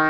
Hello,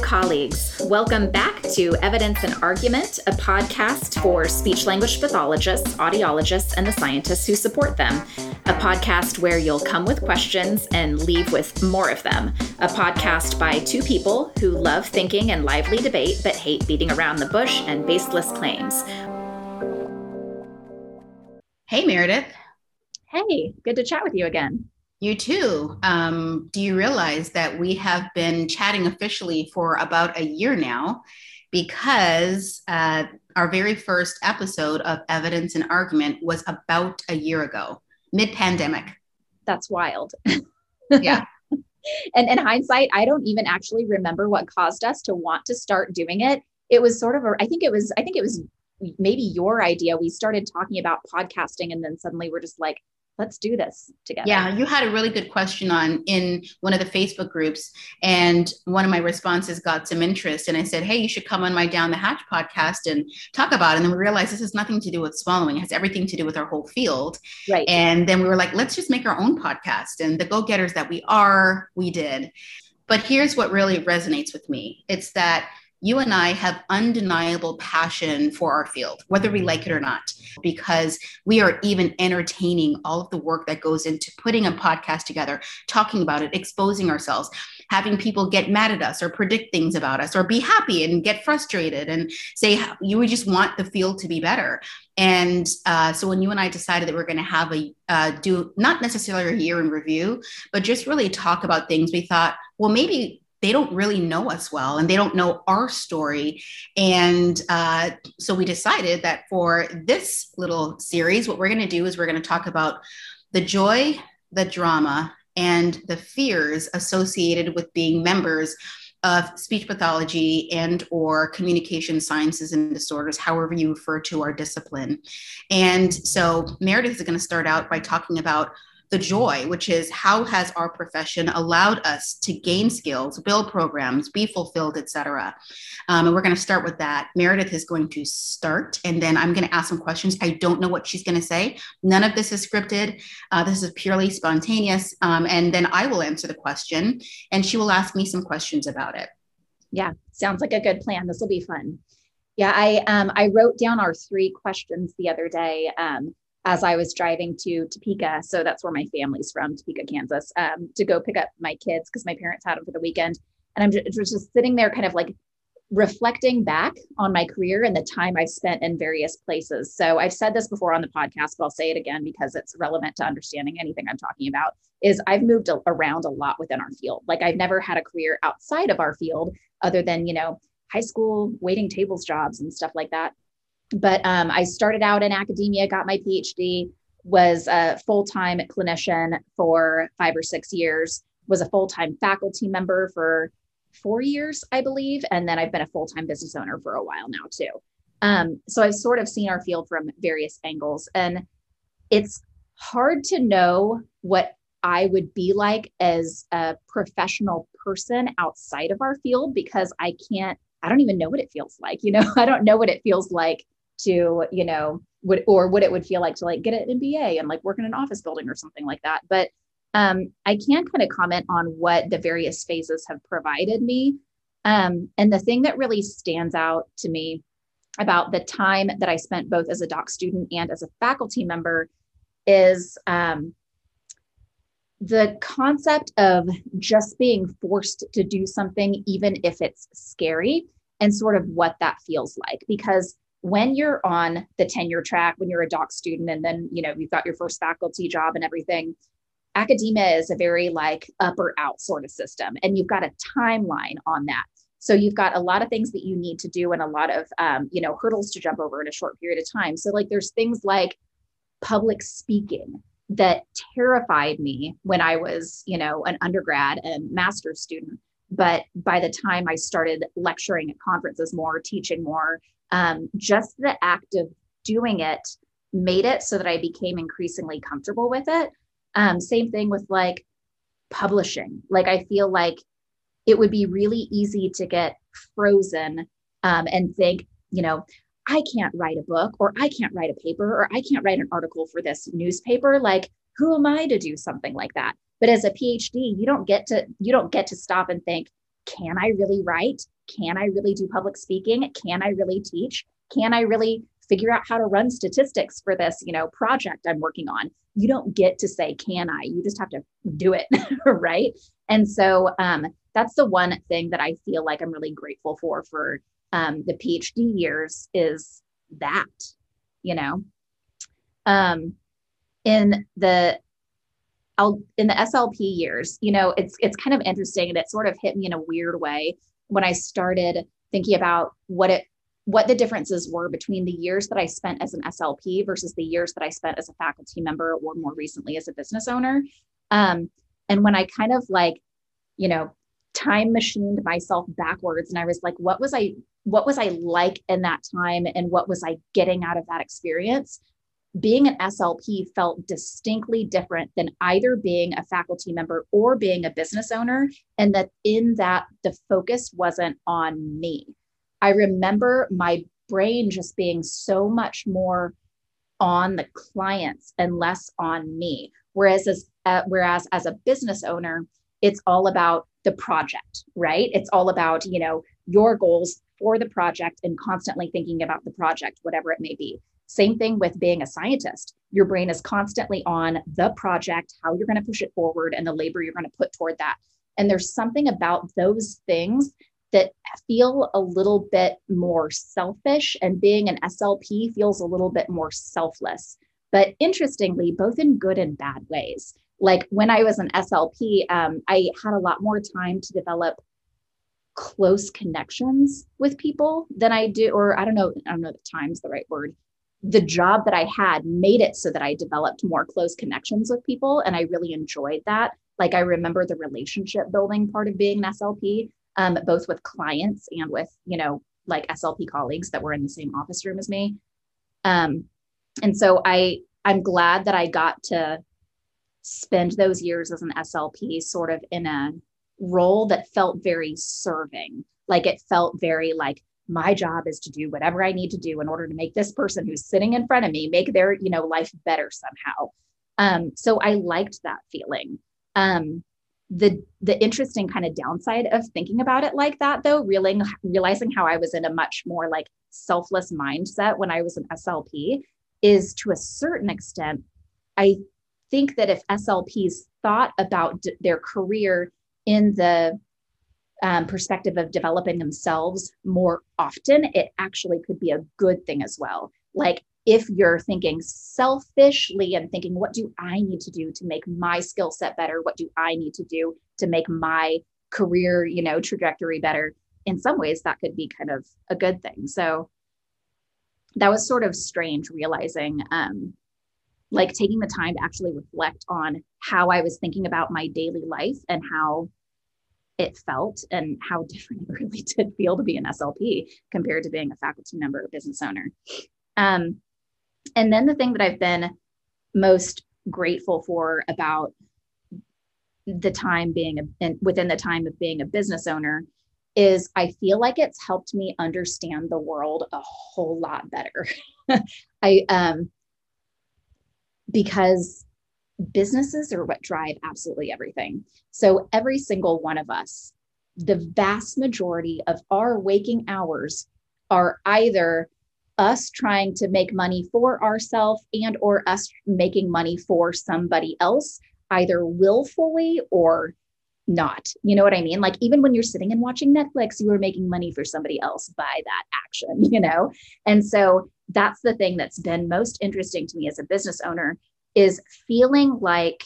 colleagues. Welcome back to Evidence and Argument, a podcast for speech language pathologists, audiologists, and the scientists who support them. A podcast where you'll come with questions and leave with more of them. A podcast by two people who love thinking and lively debate but hate beating around the bush and baseless claims. Hey, Meredith. Hey, good to chat with you again. You too. Um, do you realize that we have been chatting officially for about a year now? Because uh, our very first episode of Evidence and Argument was about a year ago, mid pandemic. That's wild. Yeah. and in hindsight, I don't even actually remember what caused us to want to start doing it. It was sort of a, I think it was, I think it was maybe your idea. We started talking about podcasting and then suddenly we're just like, let's do this together. Yeah, you had a really good question on in one of the Facebook groups, and one of my responses got some interest. And I said, Hey, you should come on my Down the Hatch podcast and talk about it. And then we realized this has nothing to do with swallowing, it has everything to do with our whole field. Right. And then we were like, let's just make our own podcast. And the go getters that we are, we did. But here's what really resonates with me it's that you and I have undeniable passion for our field, whether we like it or not, because we are even entertaining all of the work that goes into putting a podcast together, talking about it, exposing ourselves, having people get mad at us or predict things about us or be happy and get frustrated and say, you would just want the field to be better. And uh, so when you and I decided that we're going to have a uh, do not necessarily a year in review, but just really talk about things, we thought, well, maybe they don't really know us well and they don't know our story. And uh, so we decided that for this little series, what we're going to do is we're going to talk about the joy, the drama, and the fears associated with being members of speech pathology and or communication sciences and disorders however you refer to our discipline and so meredith is going to start out by talking about the joy, which is how has our profession allowed us to gain skills, build programs, be fulfilled, etc. Um, and we're going to start with that. Meredith is going to start, and then I'm going to ask some questions. I don't know what she's going to say. None of this is scripted. Uh, this is purely spontaneous. Um, and then I will answer the question, and she will ask me some questions about it. Yeah, sounds like a good plan. This will be fun. Yeah, I um, I wrote down our three questions the other day. Um, as I was driving to Topeka. So that's where my family's from, Topeka, Kansas, um, to go pick up my kids because my parents had them for the weekend. And I'm just, just sitting there kind of like reflecting back on my career and the time I've spent in various places. So I've said this before on the podcast, but I'll say it again because it's relevant to understanding anything I'm talking about is I've moved around a lot within our field. Like I've never had a career outside of our field other than, you know, high school waiting tables jobs and stuff like that but um, I started out in academia, got my PhD, was a full time clinician for five or six years, was a full time faculty member for four years, I believe. And then I've been a full time business owner for a while now, too. Um, so I've sort of seen our field from various angles. And it's hard to know what I would be like as a professional person outside of our field because I can't, I don't even know what it feels like. You know, I don't know what it feels like to you know would or what it would feel like to like get an MBA and like work in an office building or something like that but um, I can kind of comment on what the various phases have provided me um, and the thing that really stands out to me about the time that I spent both as a doc student and as a faculty member is um, the concept of just being forced to do something, even if it's scary, and sort of what that feels like. Because when you're on the tenure track, when you're a doc student, and then you know you've got your first faculty job and everything, academia is a very like up or out sort of system, and you've got a timeline on that. So you've got a lot of things that you need to do and a lot of um, you know hurdles to jump over in a short period of time. So like there's things like public speaking that terrified me when I was you know an undergrad and master's student. But by the time I started lecturing at conferences more, teaching more, um, just the act of doing it made it so that I became increasingly comfortable with it. Um, same thing with like publishing. Like I feel like it would be really easy to get frozen um, and think, you know, I can't write a book or I can't write a paper or I can't write an article for this newspaper. Like, who am I to do something like that? But as a PhD, you don't get to you don't get to stop and think, can I really write? Can I really do public speaking? Can I really teach? Can I really figure out how to run statistics for this, you know, project I'm working on? You don't get to say, can I? You just have to do it, right? And so um, that's the one thing that I feel like I'm really grateful for for um, the PhD years is that, you know. Um, in the I'll, in the SLP years, you know, it's it's kind of interesting and it sort of hit me in a weird way when I started thinking about what it what the differences were between the years that I spent as an SLP versus the years that I spent as a faculty member or more recently as a business owner. Um, and when I kind of like, you know, time machined myself backwards and I was like, what was I what was I like in that time and what was I getting out of that experience? Being an SLP felt distinctly different than either being a faculty member or being a business owner. And that in that, the focus wasn't on me. I remember my brain just being so much more on the clients and less on me. Whereas as uh, whereas as a business owner, it's all about the project, right? It's all about, you know, your goals for the project and constantly thinking about the project, whatever it may be. Same thing with being a scientist. Your brain is constantly on the project, how you're going to push it forward, and the labor you're going to put toward that. And there's something about those things that feel a little bit more selfish, and being an SLP feels a little bit more selfless. But interestingly, both in good and bad ways. Like when I was an SLP, um, I had a lot more time to develop close connections with people than I do, or I don't know, I don't know the time's the right word. The job that I had made it so that I developed more close connections with people. And I really enjoyed that. Like I remember the relationship building part of being an SLP, um, both with clients and with, you know, like SLP colleagues that were in the same office room as me. Um, and so I I'm glad that I got to spend those years as an SLP sort of in a role that felt very serving. Like it felt very like my job is to do whatever I need to do in order to make this person who's sitting in front of me make their, you know, life better somehow. Um, so I liked that feeling. Um, the the interesting kind of downside of thinking about it like that though realizing realizing how i was in a much more like selfless mindset when i was an slp is to a certain extent i think that if slps thought about d- their career in the um, perspective of developing themselves more often, it actually could be a good thing as well. Like if you're thinking selfishly and thinking, what do I need to do to make my skill set better? What do I need to do to make my career, you know, trajectory better? In some ways, that could be kind of a good thing. So that was sort of strange realizing um, like taking the time to actually reflect on how I was thinking about my daily life and how it felt and how different it really did feel to be an SLP compared to being a faculty member or business owner. Um, and then the thing that I've been most grateful for about the time being a, within the time of being a business owner is I feel like it's helped me understand the world a whole lot better. I um because businesses are what drive absolutely everything. So every single one of us, the vast majority of our waking hours are either us trying to make money for ourselves and or us making money for somebody else either willfully or not. You know what i mean? Like even when you're sitting and watching netflix you are making money for somebody else by that action you know? And so that's the thing that's been most interesting to me as a business owner is feeling like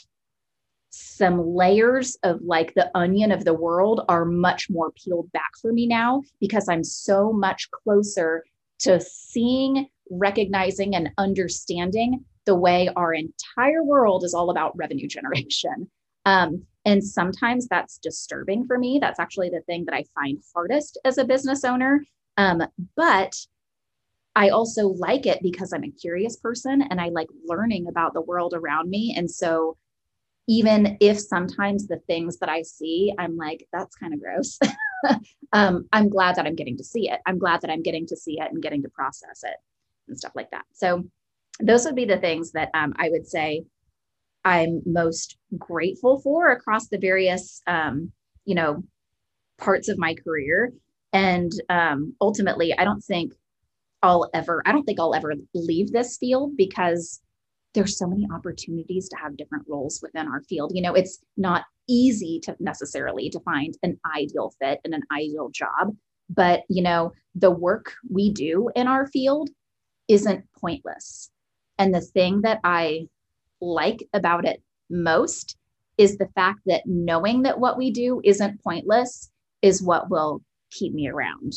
some layers of like the onion of the world are much more peeled back for me now because I'm so much closer to seeing, recognizing, and understanding the way our entire world is all about revenue generation. Um, and sometimes that's disturbing for me. That's actually the thing that I find hardest as a business owner. Um, but I also like it because I'm a curious person and I like learning about the world around me. And so even if sometimes the things that I see, I'm like, that's kind of gross. um, I'm glad that I'm getting to see it. I'm glad that I'm getting to see it and getting to process it and stuff like that. So, those would be the things that um, I would say I'm most grateful for across the various, um, you know, parts of my career. And um, ultimately, I don't think I'll ever, I don't think I'll ever leave this field because there's so many opportunities to have different roles within our field. You know, it's not easy to necessarily to find an ideal fit and an ideal job, but you know, the work we do in our field isn't pointless. And the thing that I like about it most is the fact that knowing that what we do isn't pointless is what will keep me around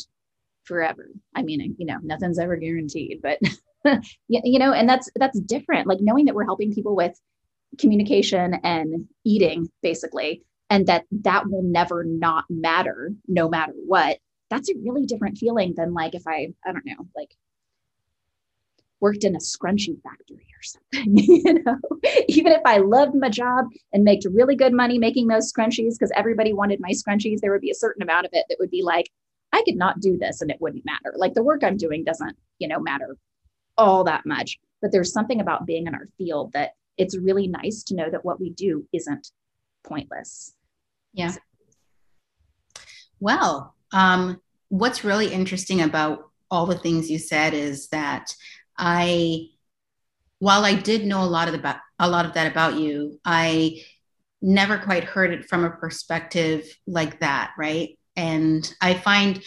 forever. I mean, you know, nothing's ever guaranteed, but you know, and that's that's different. Like knowing that we're helping people with communication and eating basically and that that will never not matter no matter what. That's a really different feeling than like if I I don't know, like worked in a scrunchie factory or something you know even if i loved my job and made really good money making those scrunchies because everybody wanted my scrunchies there would be a certain amount of it that would be like i could not do this and it wouldn't matter. Like the work i'm doing doesn't you know matter all that much but there's something about being in our field that it's really nice to know that what we do isn't pointless. Yeah. Well um, what's really interesting about all the things you said is that I, while I did know a lot of the, a lot of that about you, I never quite heard it from a perspective like that, right? And I find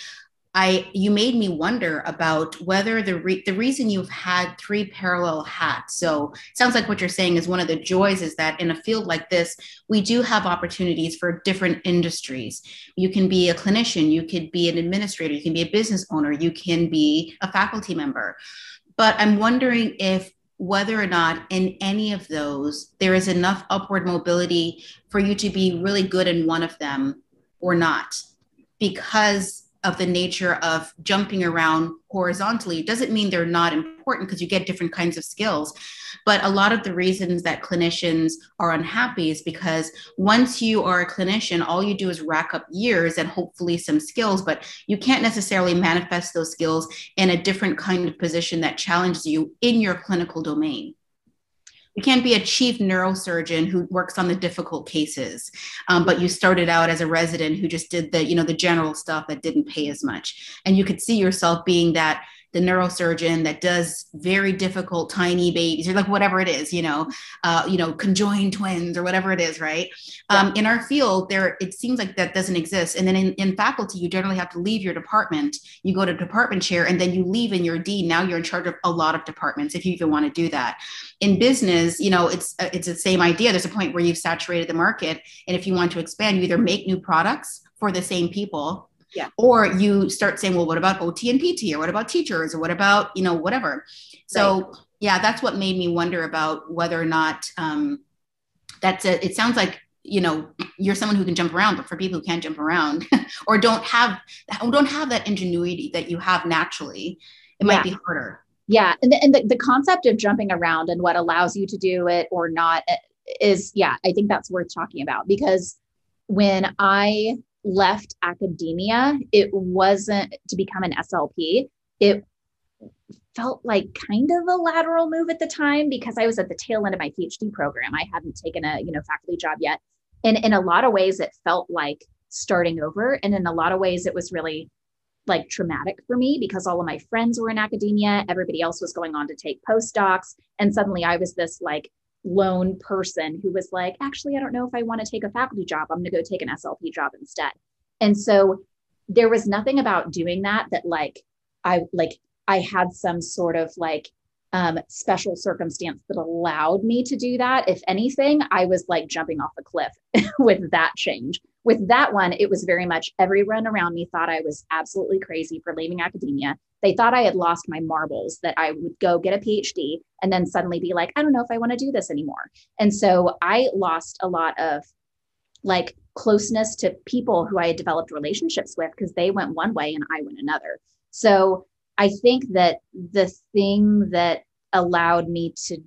I you made me wonder about whether the re- the reason you've had three parallel hats. So sounds like what you're saying is one of the joys is that in a field like this, we do have opportunities for different industries. You can be a clinician, you could be an administrator, you can be a business owner, you can be a faculty member. But I'm wondering if whether or not in any of those there is enough upward mobility for you to be really good in one of them or not because of the nature of jumping around horizontally doesn't mean they're not important because you get different kinds of skills. But a lot of the reasons that clinicians are unhappy is because once you are a clinician all you do is rack up years and hopefully some skills but you can't necessarily manifest those skills in a different kind of position that challenges you in your clinical domain you can't be a chief neurosurgeon who works on the difficult cases. Um, but you started out as a resident who just did the you know the general stuff that didn't pay as much. And you could see yourself being that the neurosurgeon that does very difficult tiny babies or like whatever it is, you know, uh, you know, conjoined twins or whatever it is, right? Yeah. Um, in our field, there it seems like that doesn't exist. And then in, in faculty, you generally have to leave your department. You go to department chair, and then you leave in your dean. Now you're in charge of a lot of departments if you even want to do that. In business, you know, it's uh, it's the same idea. There's a point where you've saturated the market, and if you want to expand, you either make new products for the same people yeah. Or you start saying, well, what about OT and PT or what about teachers or what about, you know, whatever. So right. yeah, that's what made me wonder about whether or not um, that's it. It sounds like you know you're someone who can jump around but for people who can't jump around or don't have don't have that ingenuity that you have naturally it might be harder yeah and, the, and the, the concept of jumping around and what allows you to do it or not eh, is yeah i think that's worth talking about because when i left academia, it wasn't to become an SLP. It felt like kind of a lateral move at the time because I was at the tail end of my PhD program. I hadn't taken a, you know, faculty job yet. And in a lot of ways it felt like starting over and in a lot of ways it was really like traumatic for me because all of my friends were in academia, everybody else was going on to take postdocs and suddenly I was this like lone person who was like, actually, I don't know if I want to take a faculty job. I'm going to go take an SLP job instead. And so there was nothing about doing that that like I like I had some sort of like um, special circumstance that allowed me to do that. If anything, I was like jumping off a cliff with that change. With that one, it was very much everyone around me thought I was absolutely crazy for leaving academia. They thought I had lost my marbles, that I would go get a PhD and then suddenly be like, I don't know if I want to do this anymore. And so I lost a lot of like closeness to people who I had developed relationships with because they went one way and I went another. So I think that the thing that allowed me to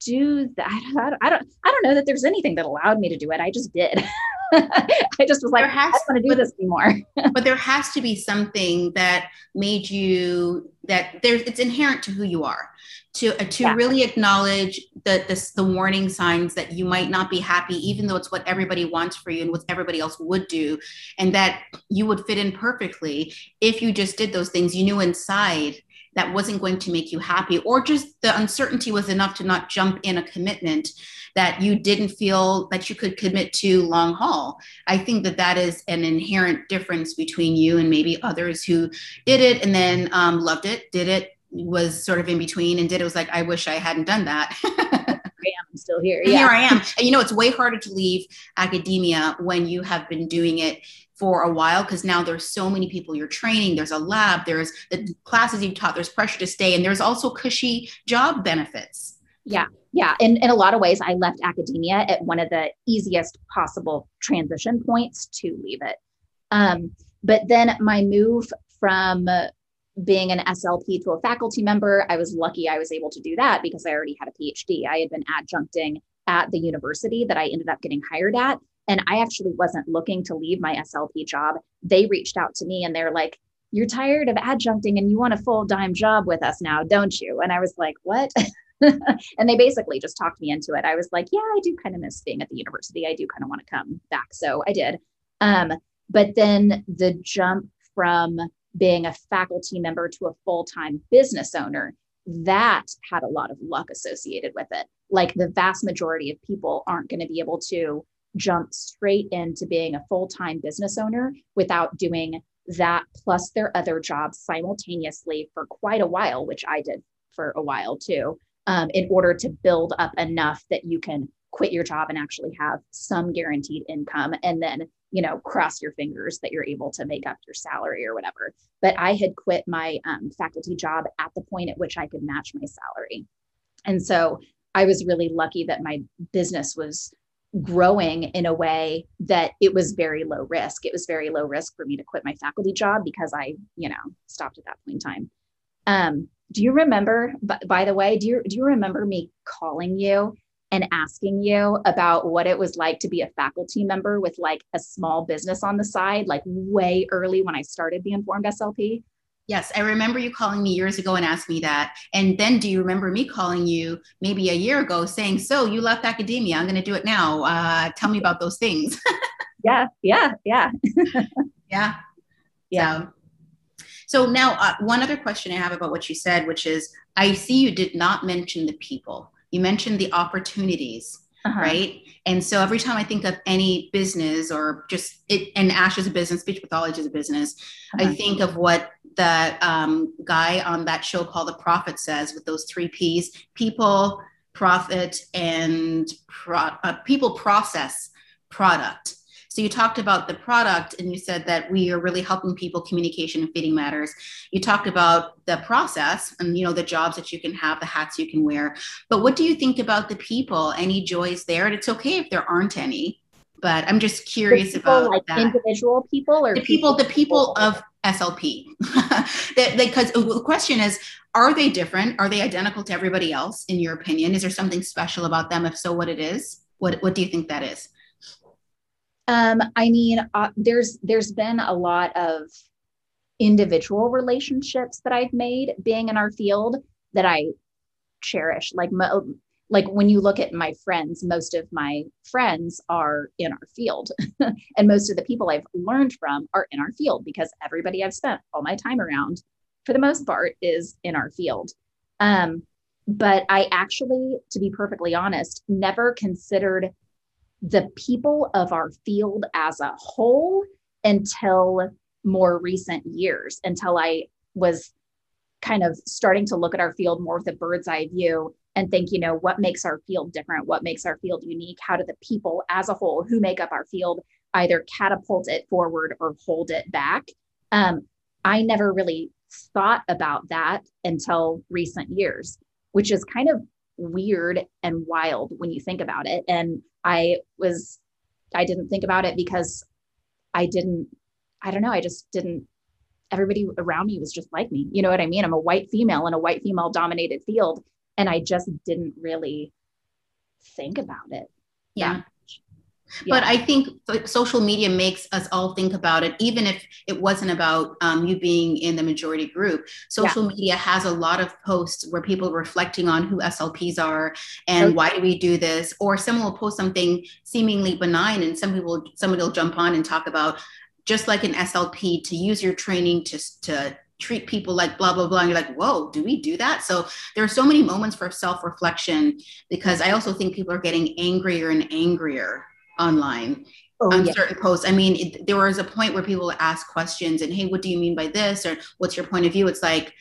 do that. I don't, I don't, I don't know that there's anything that allowed me to do it. I just did. I just was like, has, I don't want to do this anymore. but there has to be something that made you that there's it's inherent to who you are. To uh, to yeah. really acknowledge the, the the warning signs that you might not be happy, even though it's what everybody wants for you and what everybody else would do, and that you would fit in perfectly if you just did those things. You knew inside that wasn't going to make you happy, or just the uncertainty was enough to not jump in a commitment that you didn't feel that you could commit to long haul. I think that that is an inherent difference between you and maybe others who did it and then um, loved it, did it, was sort of in between, and did it was like, I wish I hadn't done that. I'm still here. Yeah. Here I am. And you know, it's way harder to leave academia when you have been doing it for a while because now there's so many people you're training there's a lab there's the classes you've taught there's pressure to stay and there's also cushy job benefits. Yeah yeah in, in a lot of ways i left academia at one of the easiest possible transition points to leave it. Um, but then my move from being an slp to a faculty member i was lucky i was able to do that because i already had a phd i had been adjuncting at the university that i ended up getting hired at and I actually wasn't looking to leave my SLP job. They reached out to me and they're like, You're tired of adjuncting and you want a full time job with us now, don't you? And I was like, What? and they basically just talked me into it. I was like, Yeah, I do kind of miss being at the university. I do kind of want to come back. So I did. Um, but then the jump from being a faculty member to a full time business owner, that had a lot of luck associated with it. Like the vast majority of people aren't going to be able to jump straight into being a full time business owner without doing that plus their other jobs simultaneously for quite a while, which I did for a while too, um, in order to build up enough that you can quit your job and actually have some guaranteed income and then you know cross your fingers that you're able to make up your salary or whatever. But i had quit my um, faculty job at the point at which i could match my salary. And so i was really lucky that my business was growing in a way that it was very low risk. It was very low risk for me to quit my faculty job because I, you know, stopped at that point in time. Um, do you remember, by, by the way, do you, do you remember me calling you and asking you about what it was like to be a faculty member with like a small business on the side, like way early when I started the Informed SLP? Yes, I remember you calling me years ago and asked me that. And then do you remember me calling you maybe a year ago saying, So you left academia, I'm going to do it now. Uh, tell me about those things. yeah, yeah, yeah. yeah. Yeah. So, so now, uh, one other question I have about what you said, which is I see you did not mention the people, you mentioned the opportunities. Uh-huh. right? And so every time I think of any business or just it, and ASHA is a business, speech pathology is a business, uh-huh. I think of what the um, guy on that show called The Profit says with those three P's: people, profit, and pro- uh, people, process, product. So you talked about the product and you said that we are really helping people communication and feeding matters. You talked about the process and you know the jobs that you can have, the hats you can wear. But what do you think about the people? Any joys there? And it's okay if there aren't any. But I'm just curious people, about like that. individual people or the people, people the people of SLP. Because oh, the question is, are they different? Are they identical to everybody else, in your opinion? Is there something special about them? If so, what it is? What What do you think that is? Um, I mean, uh, there's there's been a lot of individual relationships that I've made being in our field that I cherish. Like mo- like when you look at my friends, most of my friends are in our field, and most of the people I've learned from are in our field because everybody I've spent all my time around, for the most part, is in our field. Um, but I actually, to be perfectly honest, never considered the people of our field as a whole until more recent years, until I was kind of starting to look at our field more with a bird's eye view and think, you know, what makes our field different? What makes our field unique? How do the people as a whole who make up our field either catapult it forward or hold it back? Um, I never really thought about that until recent years, which is kind of weird and wild when you think about it. And I was, I didn't think about it because I didn't, I don't know, I just didn't, everybody around me was just like me. You know what I mean? I'm a white female in a white female dominated field. And I just didn't really think about it. Yeah. Yeah. But I think social media makes us all think about it, even if it wasn't about um, you being in the majority group. Social yeah. media has a lot of posts where people are reflecting on who SLPs are and okay. why do we do this, or someone will post something seemingly benign, and some people, somebody will jump on and talk about just like an SLP to use your training to to treat people like blah blah blah and you're like whoa do we do that so there are so many moments for self-reflection because i also think people are getting angrier and angrier online oh, on yeah. certain posts. I mean, it, there was a point where people ask questions and, hey, what do you mean by this? Or what's your point of view? It's like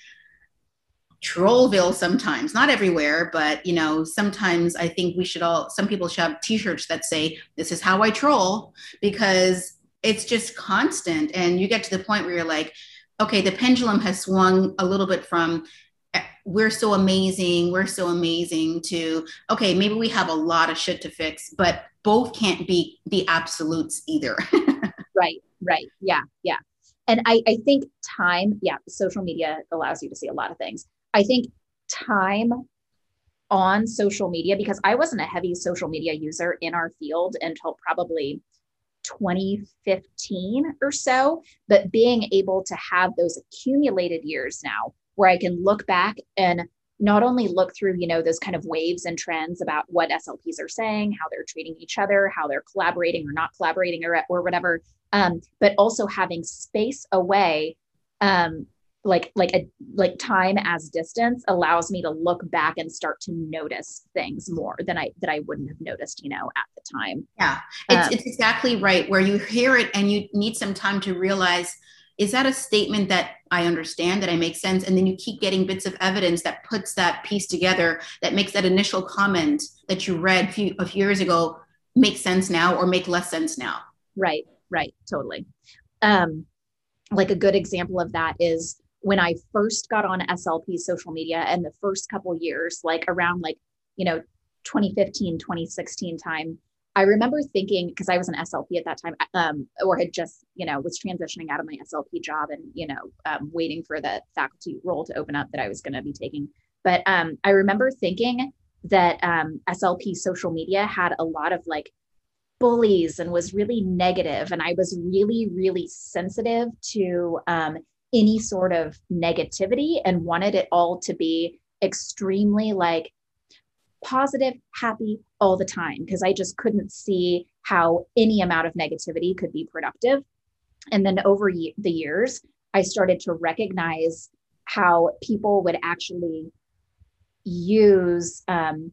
Trollville sometimes, not everywhere, but you know, sometimes I think we should all, some people should have t-shirts that say, this is how I troll, because it's just constant. And you get to the point where you're like, okay, the pendulum has swung a little bit from we're so amazing, we're so amazing to, okay, maybe we have a lot of shit to fix, but both can't be the absolutes either. right, right. Yeah, yeah. And I, I think time, yeah, social media allows you to see a lot of things. I think time on social media, because I wasn't a heavy social media user in our field until probably 2015 or so, but being able to have those accumulated years now where I can look back and not only look through, you know, those kind of waves and trends about what SLPs are saying, how they're treating each other, how they're collaborating or not collaborating or, or whatever, um, but also having space away, um, like like a like time as distance allows me to look back and start to notice things more than I that I wouldn't have noticed, you know, at the time. Yeah, it's um, it's exactly right. Where you hear it and you need some time to realize is that a statement that I understand, that I make sense? And then you keep getting bits of evidence that puts that piece together, that makes that initial comment that you read a few, a few years ago make sense now or make less sense now. Right, right, totally. Um, like a good example of that is when I first got on SLP social media and the first couple years, like around like, you know, 2015, 2016 time, I remember thinking because I was an SLP at that time, um, or had just you know was transitioning out of my SLP job and you know um, waiting for the faculty role to open up that I was going to be taking. But um, I remember thinking that um, SLP social media had a lot of like bullies and was really negative, and I was really really sensitive to um, any sort of negativity and wanted it all to be extremely like positive, happy all the time because I just couldn't see how any amount of negativity could be productive. And then over the years, I started to recognize how people would actually use, um,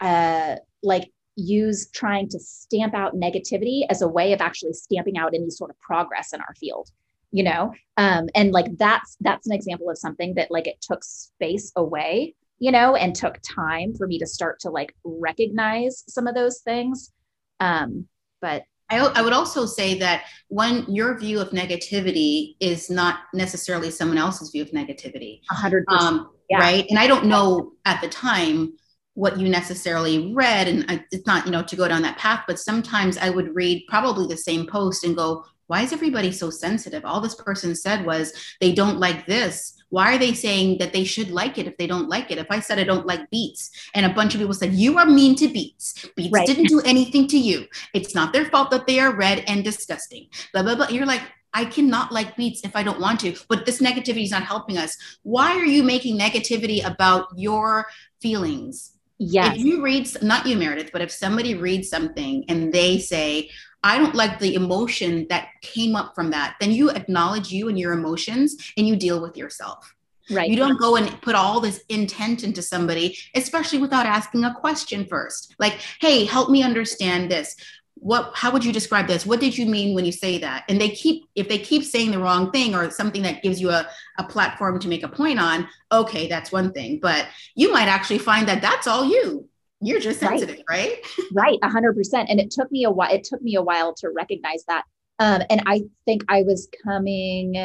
uh, like, use trying to stamp out negativity as a way of actually stamping out any sort of progress in our field you know um, and like that's that's an example of something that like it took space away you know, and took time for me to start to like recognize some of those things. Um, but I, I would also say that when your view of negativity is not necessarily someone else's view of negativity, 100%. Um, yeah. Right. And I don't know at the time what you necessarily read and I, it's not you know to go down that path but sometimes i would read probably the same post and go why is everybody so sensitive all this person said was they don't like this why are they saying that they should like it if they don't like it? If I said I don't like beets and a bunch of people said, you are mean to beets, beets right. didn't do anything to you. It's not their fault that they are red and disgusting. Blah, blah, blah. You're like, I cannot like beets if I don't want to, but this negativity is not helping us. Why are you making negativity about your feelings? Yes. If you read, not you, Meredith, but if somebody reads something and they say, I don't like the emotion that came up from that, then you acknowledge you and your emotions and you deal with yourself. Right. You don't go and put all this intent into somebody, especially without asking a question first. Like, hey, help me understand this. What how would you describe this? What did you mean when you say that? And they keep if they keep saying the wrong thing or something that gives you a, a platform to make a point on, okay, that's one thing. But you might actually find that that's all you you're just sensitive, right? Right, a hundred percent. And it took me a while. It took me a while to recognize that. Um, and I think I was coming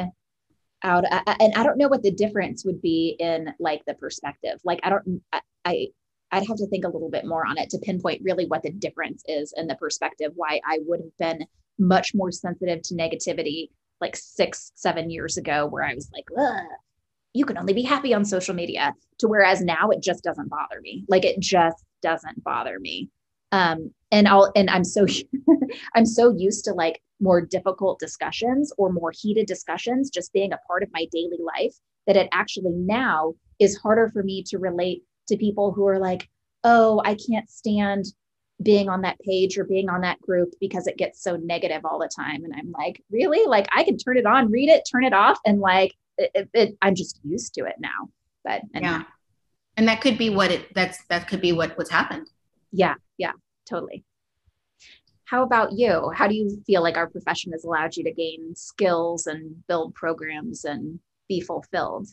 out, and I don't know what the difference would be in like the perspective. Like I don't, I, I I'd have to think a little bit more on it to pinpoint really what the difference is in the perspective. Why I would have been much more sensitive to negativity like six, seven years ago, where I was like, you can only be happy on social media, to whereas now it just doesn't bother me. Like it just doesn't bother me. Um, and I'll and I'm so I'm so used to like more difficult discussions or more heated discussions just being a part of my daily life that it actually now is harder for me to relate to people who are like, oh, I can't stand being on that page or being on that group because it gets so negative all the time. And I'm like, really? Like I can turn it on, read it, turn it off, and like it, it, I'm just used to it now. But yeah, and that could be what it that's that could be what what's happened. Yeah, yeah, totally. How about you? How do you feel like our profession has allowed you to gain skills and build programs and be fulfilled?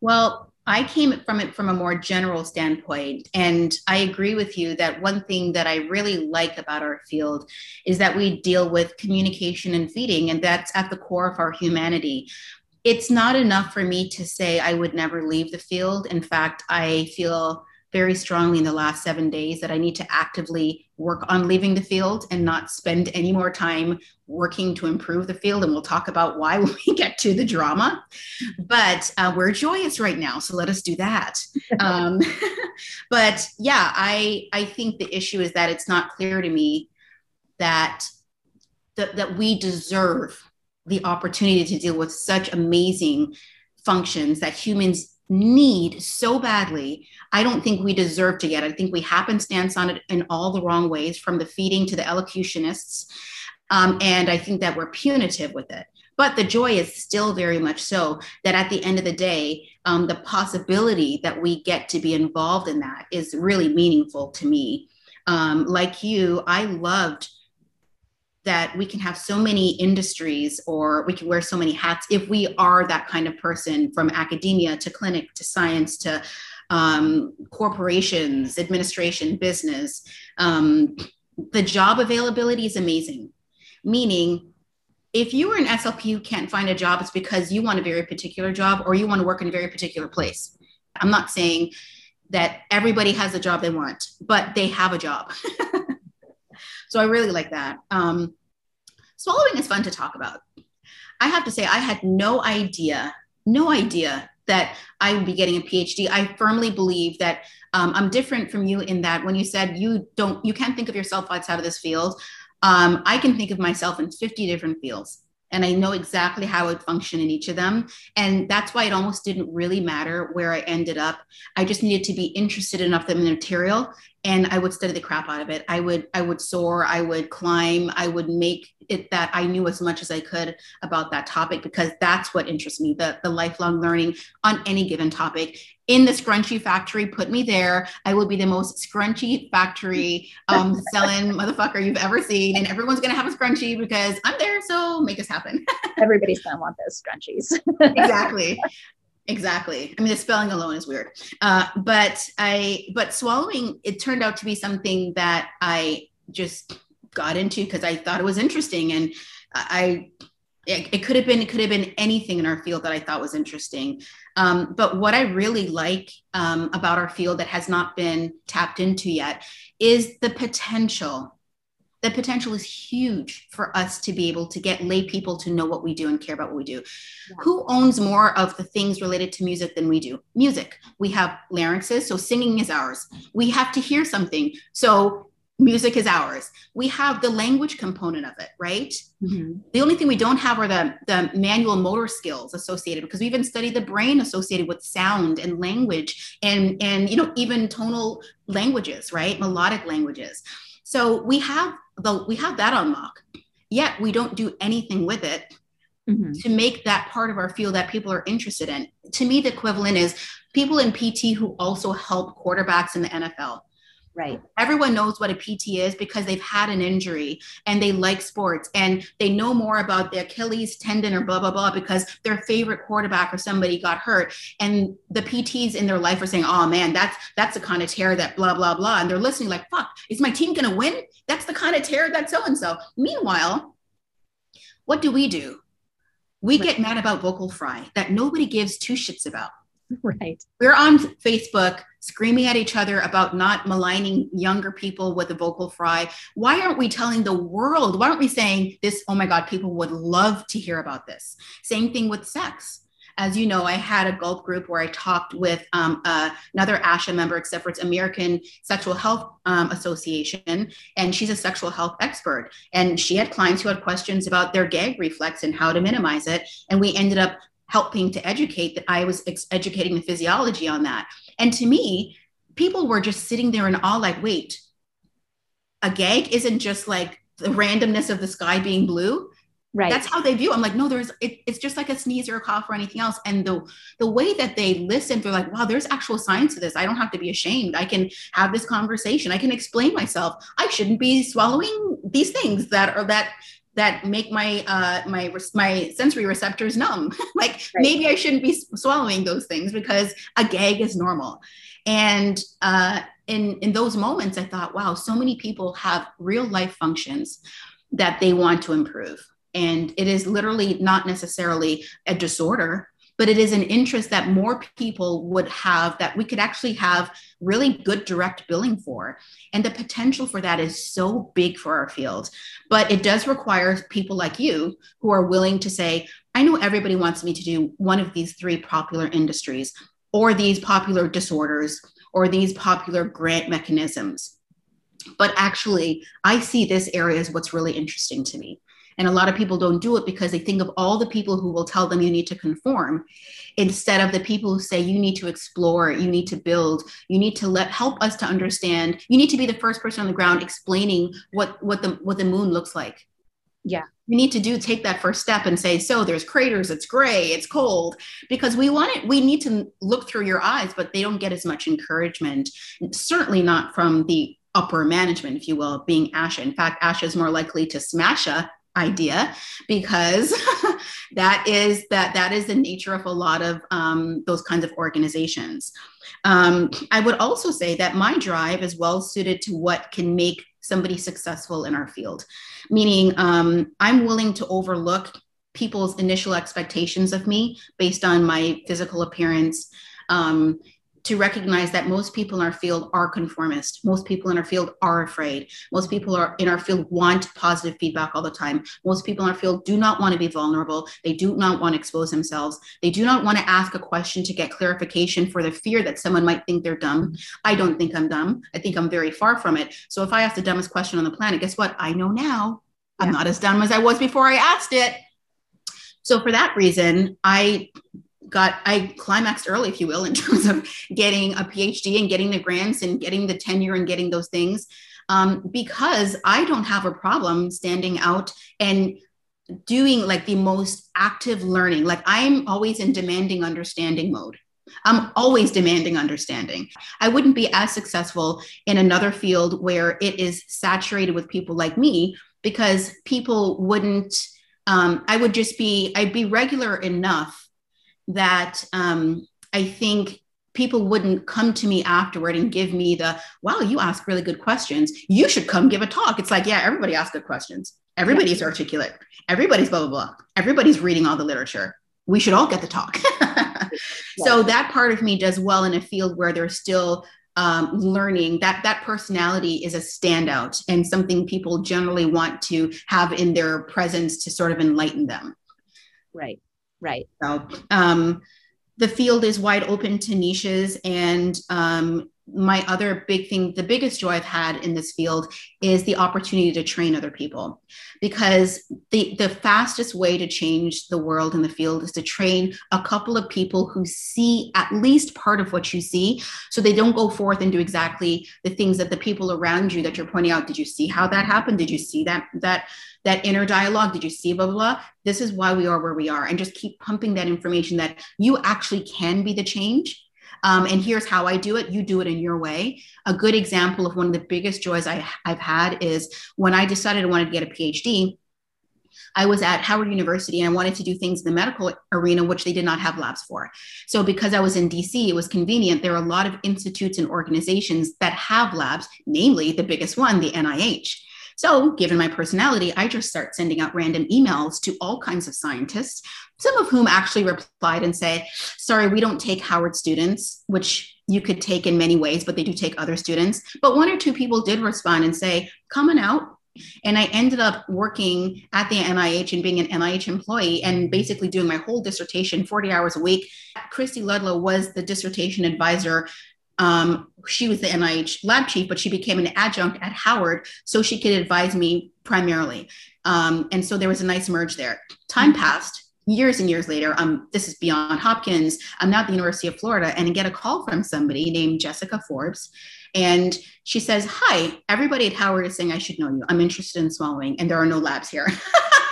Well, I came from it from a more general standpoint. And I agree with you that one thing that I really like about our field is that we deal with communication and feeding, and that's at the core of our humanity. It's not enough for me to say I would never leave the field. In fact, I feel very strongly in the last seven days that I need to actively work on leaving the field and not spend any more time working to improve the field. And we'll talk about why when we get to the drama. But uh, we're joyous right now, so let us do that. um, but yeah, I I think the issue is that it's not clear to me that that, that we deserve the opportunity to deal with such amazing functions that humans need so badly. I don't think we deserve to get. I think we happenstance on it in all the wrong ways, from the feeding to the elocutionists. Um, and I think that we're punitive with it. But the joy is still very much so that at the end of the day, um, the possibility that we get to be involved in that is really meaningful to me. Um, like you, I loved that we can have so many industries or we can wear so many hats if we are that kind of person from academia to clinic to science to um, corporations, administration, business. Um, the job availability is amazing, meaning if you are an SLP who can't find a job, it's because you want a very particular job or you want to work in a very particular place. I'm not saying that everybody has a job they want, but they have a job. So I really like that. Um, swallowing is fun to talk about. I have to say, I had no idea, no idea that I would be getting a PhD. I firmly believe that um, I'm different from you in that when you said you don't, you can't think of yourself outside of this field. Um, I can think of myself in 50 different fields and I know exactly how it function in each of them. And that's why it almost didn't really matter where I ended up. I just needed to be interested enough in the material and I would study the crap out of it. I would I would soar, I would climb, I would make it that I knew as much as I could about that topic because that's what interests me, the, the lifelong learning on any given topic in the scrunchie factory, put me there. I will be the most scrunchy factory um, selling motherfucker you've ever seen. And everyone's to have a scrunchie because I'm there. So make this happen. Everybody's to want those scrunchies. exactly. Exactly. I mean, the spelling alone is weird. Uh, but I, but swallowing, it turned out to be something that I just got into because I thought it was interesting. And I, it, it, could have been it could have been anything in our field that I thought was interesting. Um, but what I really like um, about our field that has not been tapped into yet is the potential. The potential is huge for us to be able to get lay people to know what we do and care about what we do. Yeah. Who owns more of the things related to music than we do? Music. We have larynxes, so singing is ours. We have to hear something. So music is ours. We have the language component of it, right? Mm-hmm. The only thing we don't have are the, the manual motor skills associated because we even study the brain associated with sound and language and and you know even tonal languages, right? Melodic languages. So we have the we have that on lock. Yet we don't do anything with it mm-hmm. to make that part of our field that people are interested in. To me, the equivalent is people in PT who also help quarterbacks in the NFL Right. Everyone knows what a PT is because they've had an injury and they like sports and they know more about the Achilles tendon or blah, blah, blah because their favorite quarterback or somebody got hurt. And the PTs in their life are saying, oh man, that's that's the kind of tear that blah, blah, blah. And they're listening like, fuck, is my team going to win? That's the kind of tear that so and so. Meanwhile, what do we do? We get mad about vocal fry that nobody gives two shits about. Right. We're on Facebook screaming at each other about not maligning younger people with a vocal fry. Why aren't we telling the world? Why aren't we saying this? Oh my God, people would love to hear about this. Same thing with sex. as you know, I had a gulp group where I talked with um, uh, another ASHA member, except for it's American Sexual Health um, Association, and she's a sexual health expert. And she had clients who had questions about their gag reflex and how to minimize it. And we ended up helping to educate that I was ex- educating the physiology on that. And to me, people were just sitting there and all like, wait, a gag isn't just like the randomness of the sky being blue Right. That's how they view. It. I'm like, no, there's it, it's just like a sneeze or a cough or anything else. And the the way that they listen, they're like, wow, there's actual science to this. I don't have to be ashamed. I can have this conversation. I can explain myself. I shouldn't be swallowing these things that are that that make my uh my my sensory receptors numb. like right. maybe I shouldn't be swallowing those things because a gag is normal. And uh in in those moments I thought, wow, so many people have real life functions that they want to improve and it is literally not necessarily a disorder, but it is an interest that more people would have that we could actually have really good direct billing for. And the potential for that is so big for our field. But it does require people like you who are willing to say, I know everybody wants me to do one of these three popular industries or these popular disorders or these popular grant mechanisms. But actually, I see this area as what's really interesting to me. And a lot of people don't do it because they think of all the people who will tell them you need to conform instead of the people who say you need to explore, you need to build, you need to let help us to understand. You need to be the first person on the ground explaining what what the what the moon looks like. Yeah. You need to do take that first step and say, so there's craters, it's gray, it's cold, because we want it, we need to look through your eyes, but they don't get as much encouragement, certainly not from the upper management, if you will, being ASHA. In fact, ASHA is more likely to smash a idea because that is that that is the nature of a lot of um, those kinds of organizations. Um, i would also say that my drive is well suited to what can make somebody successful in our field. Meaning um, i'm willing to overlook people's initial expectations of me based on my physical appearance um, to recognize that most people in our field are conformist. Most people in our field are afraid. Most people are in our field want positive feedback all the time. Most people in our field do not want to be vulnerable. They do not want to expose themselves. They do not want to ask a question to get clarification for the fear that someone might think they're dumb. I don't think I'm dumb. I think I'm very far from it. So if I ask the dumbest question on the planet, guess what? I know now. I'm not as dumb as I was before I asked it. So for that reason, I got I climaxed early, if you will, in terms of getting a PhD and getting the grants and getting the tenure and getting those things. Um, because I don't have a problem standing out and doing like the most active learning. Like I'm always in demanding understanding mode. I'm always demanding understanding. I wouldn't be as successful in another field where it is saturated with people like me because people wouldn't, um, I would just be, I'd be regular enough that um, I think people wouldn't come to me afterward and give me the, wow, you ask really good questions. You should come give a talk. It's like, yeah, everybody asks good questions. Everybody's yeah. articulate. Everybody's blah, blah, blah. Everybody's reading all the literature. We should all get the talk. yeah. So that part of me does well in a field where there's still um, learning that that personality is a standout and something people generally want to have in their presence to sort of enlighten them. Right. Right. So um, the field is wide open to niches. And um, my other big thing, the biggest joy I've had in this field is the opportunity to train other people. Because the, the fastest way to change the world in the field is to train a couple of people who see at least part of what you see. So they don't go forth and do exactly the things that the people around you that you're pointing out. Did you see how that happened? Did you see that that that inner dialogue did you see blah, blah blah this is why we are where we are and just keep pumping that information that you actually can be the change um, and here's how I do it. You do it in your way. A good example of one of the biggest joys I, I've had is when I decided I wanted to get a PhD. I was at Howard University and I wanted to do things in the medical arena, which they did not have labs for. So, because I was in DC, it was convenient. There are a lot of institutes and organizations that have labs, namely the biggest one, the NIH. So, given my personality, I just start sending out random emails to all kinds of scientists, some of whom actually replied and say, Sorry, we don't take Howard students, which you could take in many ways, but they do take other students. But one or two people did respond and say, Coming out. And I ended up working at the NIH and being an NIH employee and basically doing my whole dissertation 40 hours a week. Christy Ludlow was the dissertation advisor. Um, she was the NIH lab chief, but she became an adjunct at Howard so she could advise me primarily. Um, and so there was a nice merge there. Time mm-hmm. passed years and years later, um, this is beyond Hopkins. I'm now at the University of Florida and I get a call from somebody named Jessica Forbes. And she says, Hi, everybody at Howard is saying I should know you. I'm interested in swallowing, and there are no labs here.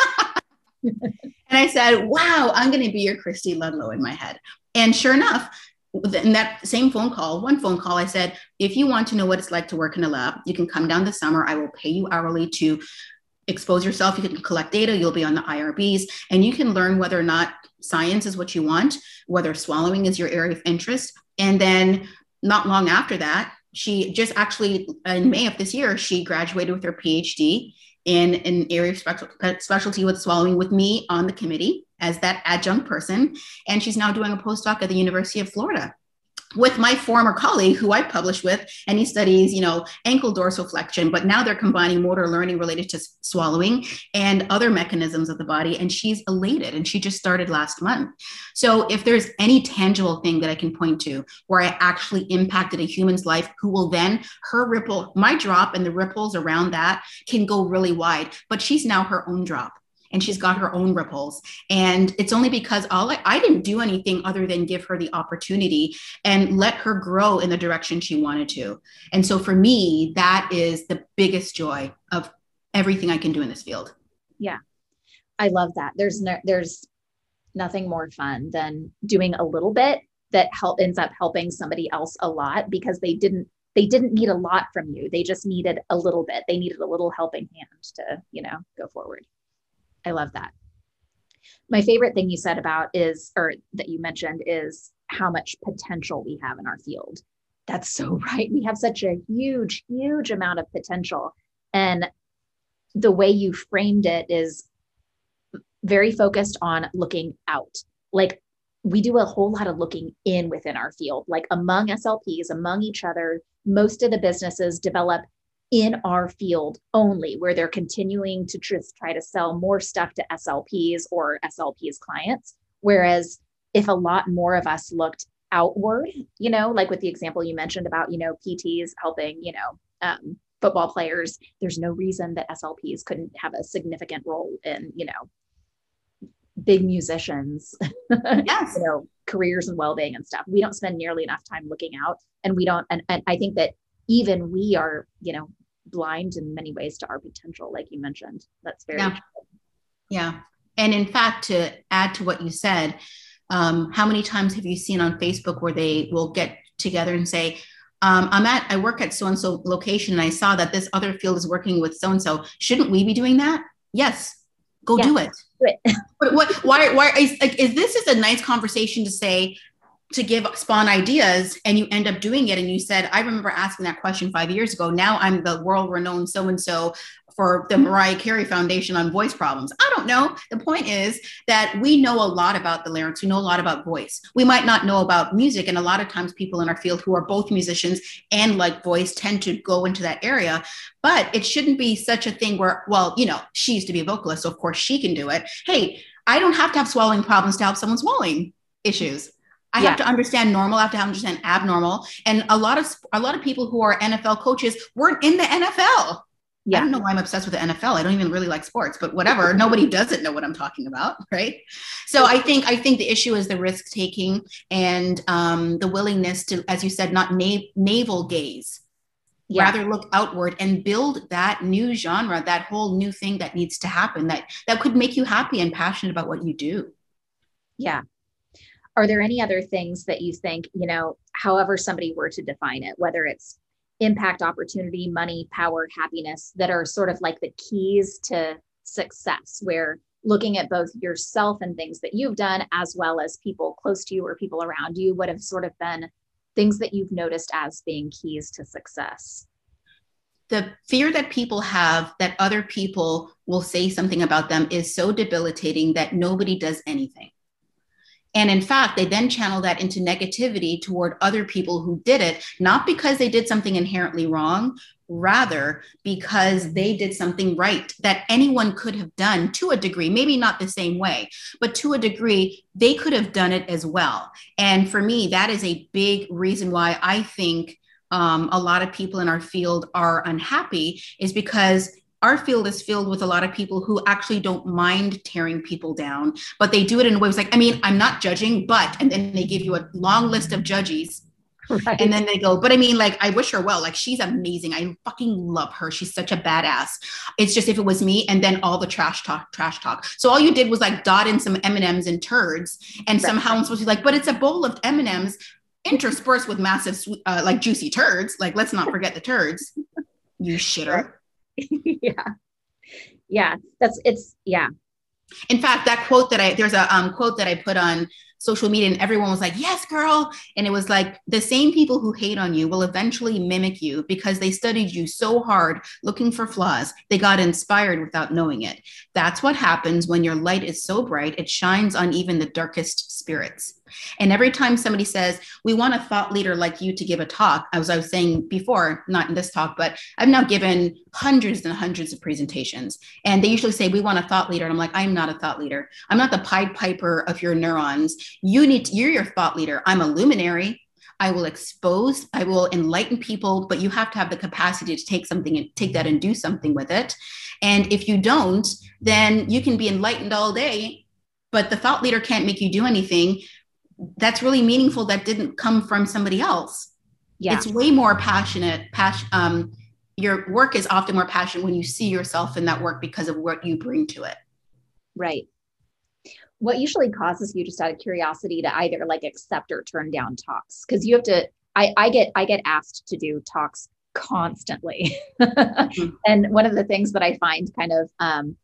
and I said, Wow, I'm going to be your Christy Ludlow in my head. And sure enough, in that same phone call, one phone call, I said, if you want to know what it's like to work in a lab, you can come down this summer. I will pay you hourly to expose yourself. You can collect data. You'll be on the IRBs and you can learn whether or not science is what you want, whether swallowing is your area of interest. And then not long after that, she just actually in May of this year, she graduated with her PhD in an area of specialty with swallowing with me on the committee as that adjunct person. And she's now doing a postdoc at the University of Florida with my former colleague who I published with, and he studies, you know, ankle dorsiflexion, but now they're combining motor learning related to swallowing and other mechanisms of the body. And she's elated and she just started last month. So if there's any tangible thing that I can point to where I actually impacted a human's life who will then her ripple, my drop and the ripples around that can go really wide, but she's now her own drop and she's got her own ripples. And it's only because all I, I didn't do anything other than give her the opportunity and let her grow in the direction she wanted to. And so for me, that is the biggest joy of everything I can do in this field. Yeah. I love that. There's no, there's nothing more fun than doing a little bit that help ends up helping somebody else a lot because they didn't they didn't need a lot from you they just needed a little bit they needed a little helping hand to you know go forward I love that. My favorite thing you said about is, or that you mentioned, is how much potential we have in our field. That's so right. We have such a huge, huge amount of potential. And the way you framed it is very focused on looking out. Like we do a whole lot of looking in within our field, like among SLPs, among each other. Most of the businesses develop in our field only, where they're continuing to just try to sell more stuff to SLPs or SLPs clients. Whereas if a lot more of us looked outward, you know, like with the example you mentioned about, you know, PTs helping, you know, um, football players, there's no reason that SLPs couldn't have a significant role in, you know, big musicians, yes. you know, careers and well-being and stuff. We don't spend nearly enough time looking out and we don't, and, and I think that even we are, you know, blind in many ways to our potential, like you mentioned. That's very yeah. True. Yeah. And in fact, to add to what you said, um, how many times have you seen on Facebook where they will get together and say, um, I'm at, I work at so and so location, and I saw that this other field is working with so and so. Shouldn't we be doing that? Yes, go do it. Do it. but what? Why? Why is like? Is this is a nice conversation to say? To give spawn ideas and you end up doing it. And you said i remember asking that question five years ago. Now i'm the world renowned so and so for the mm-hmm. mariah carey foundation on voice problems. I don't know. The point is that we know a lot about the larynx we know a lot about voice. We might not know about music. And a lot of times people in our field who are both musicians and like voice tend to go into that area. But it shouldn't be such a thing where well you know she used to be a vocalist so of course she can do it. Hey i don't have to have swallowing problems to help someone swallowing issues I yeah. have to understand normal. I have to understand abnormal. And a lot of a lot of people who are NFL coaches weren't in the NFL. Yeah. I don't know why I'm obsessed with the NFL. I don't even really like sports, but whatever. Nobody doesn't know what I'm talking about, right? So I think I think the issue is the risk taking and um, the willingness to, as you said, not na- navel gaze, yeah. rather look outward and build that new genre, that whole new thing that needs to happen that that could make you happy and passionate about what you do. Yeah, are there any other things that you think you know however somebody were to define it whether it's impact opportunity money power happiness that are sort of like the keys to success where looking at both yourself and things that you've done as well as people close to you or people around you would have sort of been things that you've noticed as being keys to success? The fear that people have that other people will say something about them is so debilitating that nobody does anything And in fact, they then channel that into negativity toward other people who did it, not because they did something inherently wrong, rather because they did something right that anyone could have done to a degree, maybe not the same way, but to a degree, they could have done it as well. And for me, that is a big reason why I think um, a lot of people in our field are unhappy, is because our field is filled with a lot of people who actually don't mind tearing people down, but they do it in a way it's like, I mean, I'm not judging, but, and then they give you a long list of judges. Right. And then they go, but I mean, like, I wish her well. Like, she's amazing. I fucking love her. She's such a badass. It's just if it was me, and then all the trash talk, trash talk. So all you did was like dot in some M and M's and turds, and right. somehow I'm supposed to be like, but it's a bowl of M and M's interspersed with massive, uh, like juicy turds. Like, let's not forget the turds. You shitter. yeah. Yeah. That's it's yeah. In fact, that quote that I there's a um, quote that I put on social media and everyone was like, yes, girl. And it was like the same people who hate on you will eventually mimic you because they studied you so hard looking for flaws. They got inspired without knowing it. That's what happens when your light is so bright, it shines on even the darkest spirits. And every time somebody says, We want a thought leader like you to give a talk, as I was saying before, not in this talk, but I've now given hundreds and hundreds of presentations. And they usually say, We want a thought leader. And I'm like, I'm not a thought leader. I'm not the Pied Piper of your neurons. You need, to, you're your thought leader. I'm a luminary. I will expose, I will enlighten people, but you have to have the capacity to take something and take that and do something with it. And if you don't, then you can be enlightened all day, but the thought leader can't make you do anything that's really meaningful that didn't come from somebody else. Yeah. It's way more passionate. Passion, um, your work is often more passionate when you see yourself in that work because of what you bring to it. Right. What usually causes you just out of curiosity to either like accept or turn down talks? Because you have to, I, I get I get asked to do talks constantly. mm-hmm. And one of the things that I find kind of um,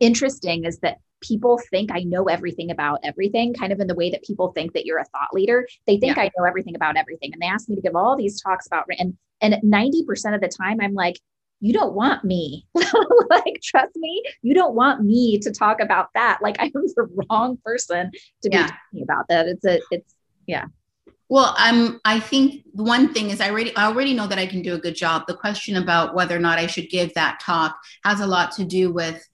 interesting is that people think I know everything about everything, kind of in the way that people think that you're a thought leader. They think yeah. I know everything about everything. And they ask me to give all these talks about and and 90% of the time I'm like, you don't want me. like, trust me, you don't want me to talk about that. Like I'm the wrong person to yeah. be talking about that. It's a it's yeah. Well, um, I think one thing is I already I already know that I can do a good job. The question about whether or not I should give that talk has a lot to do with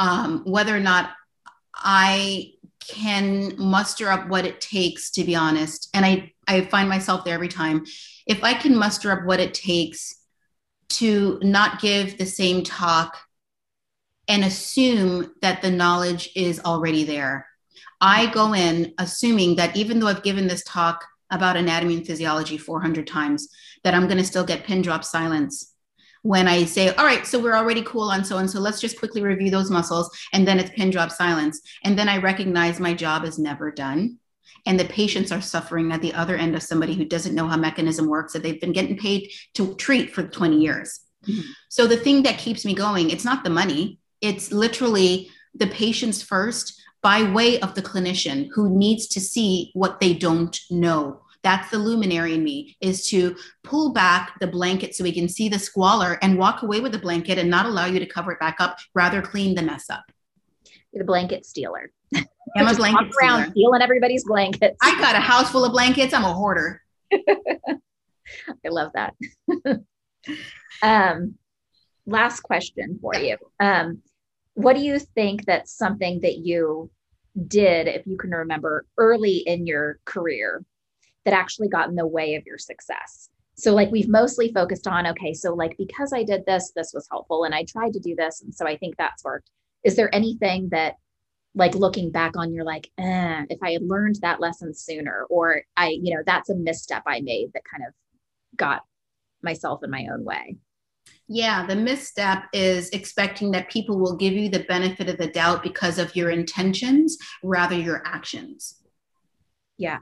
um, whether or not I can muster up what it takes, to be honest. And I, I find myself there every time. If I can muster up what it takes to not give the same talk and assume that the knowledge is already there, I go in assuming that even though I've given this talk about anatomy and physiology 400 times, that I'm going to still get pin drop silence when I say, all right, so we're already cool on so and so, let's just quickly review those muscles. And then it's pin drop silence. And then I recognize my job is never done. And the patients are suffering at the other end of somebody who doesn't know how mechanism works, that they've been getting paid to treat for 20 years. Mm-hmm. So the thing that keeps me going, it's not the money, it's literally the patients first by way of the clinician who needs to see what they don't know that's the luminary in me is to pull back the blanket so we can see the squalor and walk away with the blanket and not allow you to cover it back up, rather clean the mess up. You're the blanket stealer. I'm a blanket around stealing everybody's blankets. I got a house full of blankets. I'm a hoarder. I love that. um, last question for you. Um, what do you think that's something that you did, if you can remember, early in your career that actually got in the way of your success. So, like, we've mostly focused on, okay, so like, because I did this, this was helpful, and I tried to do this. And so I think that's worked. Is there anything that, like, looking back on, you're like, eh, if I had learned that lesson sooner, or I, you know, that's a misstep I made that kind of got myself in my own way? Yeah, the misstep is expecting that people will give you the benefit of the doubt because of your intentions rather your actions. Yeah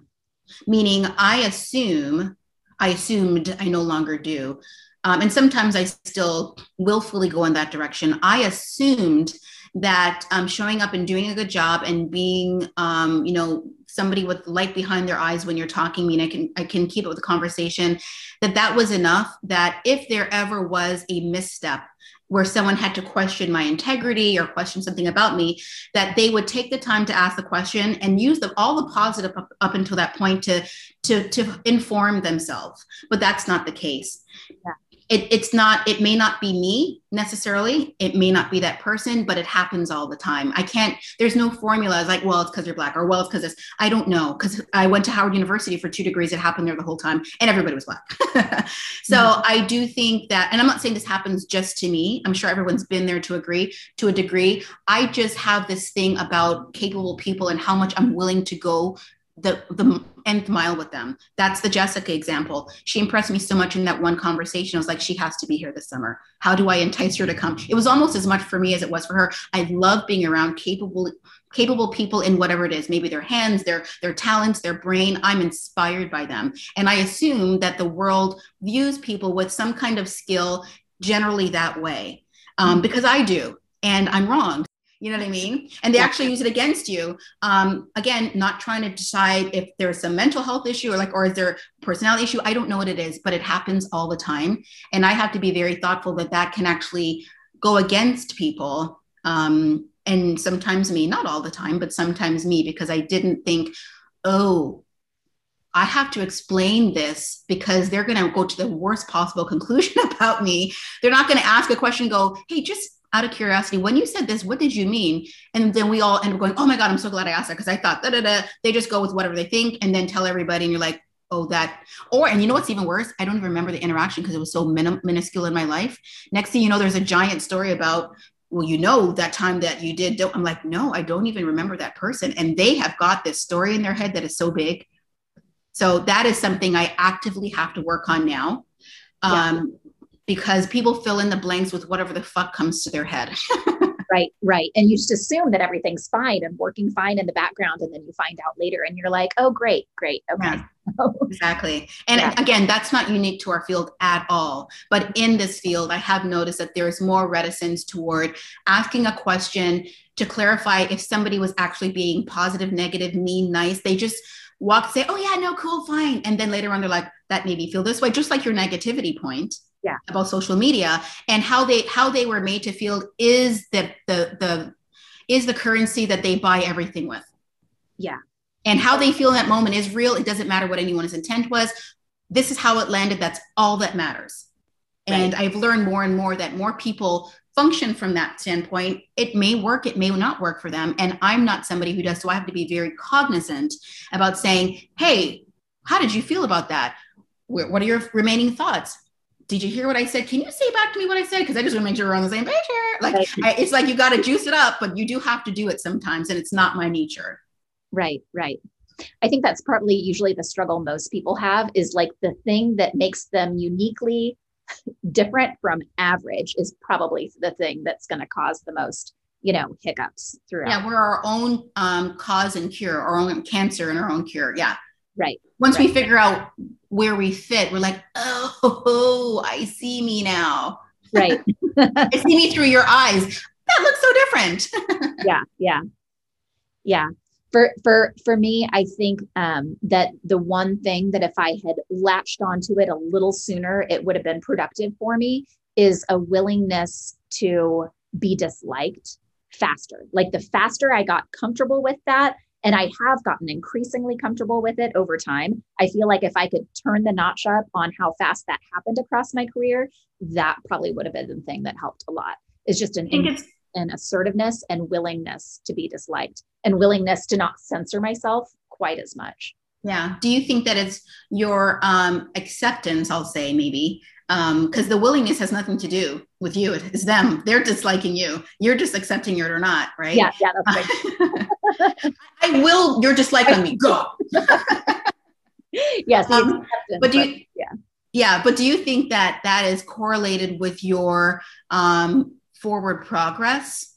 meaning I assume, I assumed, I no longer do. Um, and sometimes I still willfully go in that direction. I assumed that um, showing up and doing a good job and being, um, you know, somebody with light behind their eyes when you're talking, I mean, I can I can keep it with the conversation. That that was enough. That if there ever was a misstep, where someone had to question my integrity or question something about me, that they would take the time to ask the question and use the, all the positive up, up until that point to, to, to inform themselves. But that's not the case. Yeah it, it's not it may not be me necessarily. It may not be that person but it happens all the time. I can't there's no formula it's like well it's because you're black or well it's because this. I don't know because i went to howard university for two degrees. It happened there the whole time and everybody was black. So mm-hmm. i do think that and i'm not saying this happens just to me. I'm sure everyone's been there to agree to a degree. I just have this thing about capable people and how much i'm willing to go the the nth mile with them. That's the Jessica example. She impressed me so much in that one conversation. I was like, she has to be here this summer. How do I entice her to come? It was almost as much for me as it was for her. I love being around capable capable people in whatever it is maybe their hands their their talents their brain i'm inspired by them and i assume that the world views people with some kind of skill generally that way um, because i do and i'm wrong you know what I mean? And they actually use it against you. Um, again, not trying to decide if there's a mental health issue or like, or is there personality issue? I don't know what it is, but it happens all the time. And I have to be very thoughtful that that can actually go against people. Um, and sometimes me, not all the time, but sometimes me, because I didn't think, oh, I have to explain this because they're going to go to the worst possible conclusion about me. They're not going to ask a question, go, hey, just out of curiosity, when you said this, what did you mean? And then we all end up going, oh my God, I'm so glad I asked that because I thought da da da. They just go with whatever they think and then tell everybody, and you're like, oh, that. Or, and you know what's even worse? I don't even remember the interaction because it was so minim- minuscule in my life. Next thing you know, there's a giant story about, well, you know, that time that you did. I'm like, no, I don't even remember that person. And they have got this story in their head that is so big. So that is something I actively have to work on now. Um, because people fill in the blanks with whatever the fuck comes to their head. right, right. And you just assume that everything's fine and working fine in the background. And then you find out later and you're like, oh, great, great. Okay. Yeah, exactly. And yeah. again, that's not unique to our field at all. But in this field, I have noticed that there's more reticence toward asking a question to clarify if somebody was actually being positive, negative, mean, nice. They just walk, say, oh, yeah, no, cool, fine. And then later on, they're like, that made me feel this way, just like your negativity point yeah. about social media and how they how they were made to feel is the the the is the currency that they buy everything with. Yeah. And how they feel in that moment is real. It doesn't matter what anyone's intent was. This is how it landed. That's all that matters. Right. And I've learned more and more that more people function from that standpoint. It may work, it may not work for them. And I'm not somebody who does. So I have to be very cognizant about saying, hey, how did you feel about that? What are your remaining thoughts? Did you hear what I said? Can you say back to me what I said? Because I just want to make sure we're on the same page here. Like, right. I, it's like you got to juice it up, but you do have to do it sometimes, and it's not my nature. Right, right. I think that's partly usually the struggle most people have is like the thing that makes them uniquely different from average is probably the thing that's going to cause the most you know hiccups throughout yeah we're our own um, cause and cure our own cancer and our own cure yeah right once right. we figure out where we fit, we're like, oh, I see me now. Right. I see me through your eyes. That looks so different. yeah, yeah. Yeah. For for for me, I think um, that the one thing that if I had latched onto it a little sooner, it would have been productive for me is a willingness to be disliked faster. Like the faster I got comfortable with that, and I have gotten increasingly comfortable with it over time. I feel like if I could turn the notch up on how fast that happened across my career, that probably would have been the thing that helped a lot. It's just an, an assertiveness and willingness to be disliked and willingness to not censor myself quite as much. Yeah. Do you think that it's your um, acceptance, I'll say maybe, because um, the willingness has nothing to do with you. It's them. They're disliking you. You're just accepting it or not, right? Yeah, yeah, that's right. I will. You're disliking me. Go. yes, um, but do you? yeah, yeah. But do you think that that is correlated with your um, forward progress?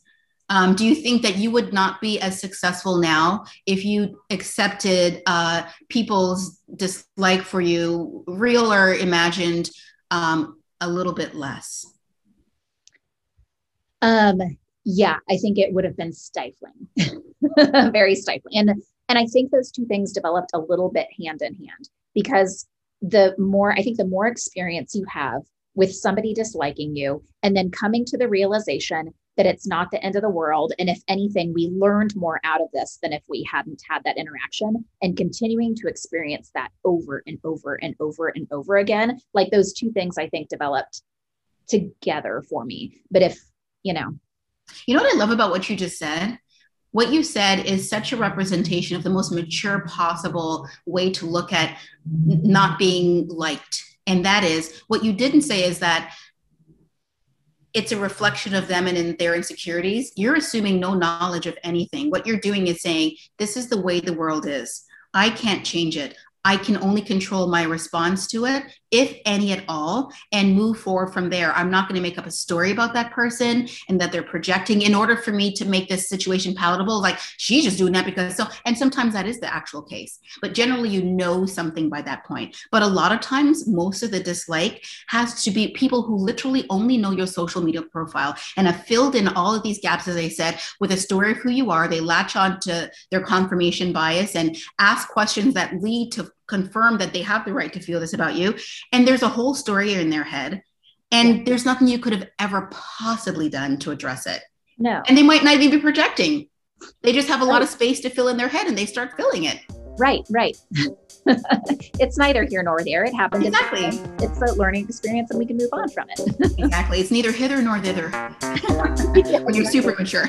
Um, do you think that you would not be as successful now if you accepted uh, people's dislike for you, real or imagined, um, a little bit less? Um, yeah, I think it would have been stifling, very stifling. And and I think those two things developed a little bit hand in hand because the more I think the more experience you have with somebody disliking you and then coming to the realization that it's not the end of the world. And if anything, we learned more out of this than if we hadn't had that interaction and continuing to experience that over and over and over and over again. Like those two things I think developed together for me. But if, you know, you know what I love about what you just said? What you said is such a representation of the most mature possible way to look at not being liked. And that is what you didn't say is that it's a reflection of them and in their insecurities. You're assuming no knowledge of anything. What you're doing is saying, This is the way the world is. I can't change it. I can only control my response to it, if any at all, and move forward from there. I'm not going to make up a story about that person and that they're projecting in order for me to make this situation palatable. Like she's just doing that because so, and sometimes that is the actual case, but generally you know something by that point. But a lot of times, most of the dislike has to be people who literally only know your social media profile and have filled in all of these gaps, as I said, with a story of who you are. They latch on to their confirmation bias and ask questions that lead to confirm that they have the right to feel this about you. And there's a whole story in their head. And there's nothing you could have ever possibly done to address it. No. And they might not even be projecting. They just have a lot of space to fill in their head and they start filling it. Right, right. it's neither here nor there. It happened. Exactly. It's a learning experience and we can move on from it. exactly. It's neither hither nor thither when you're super mature.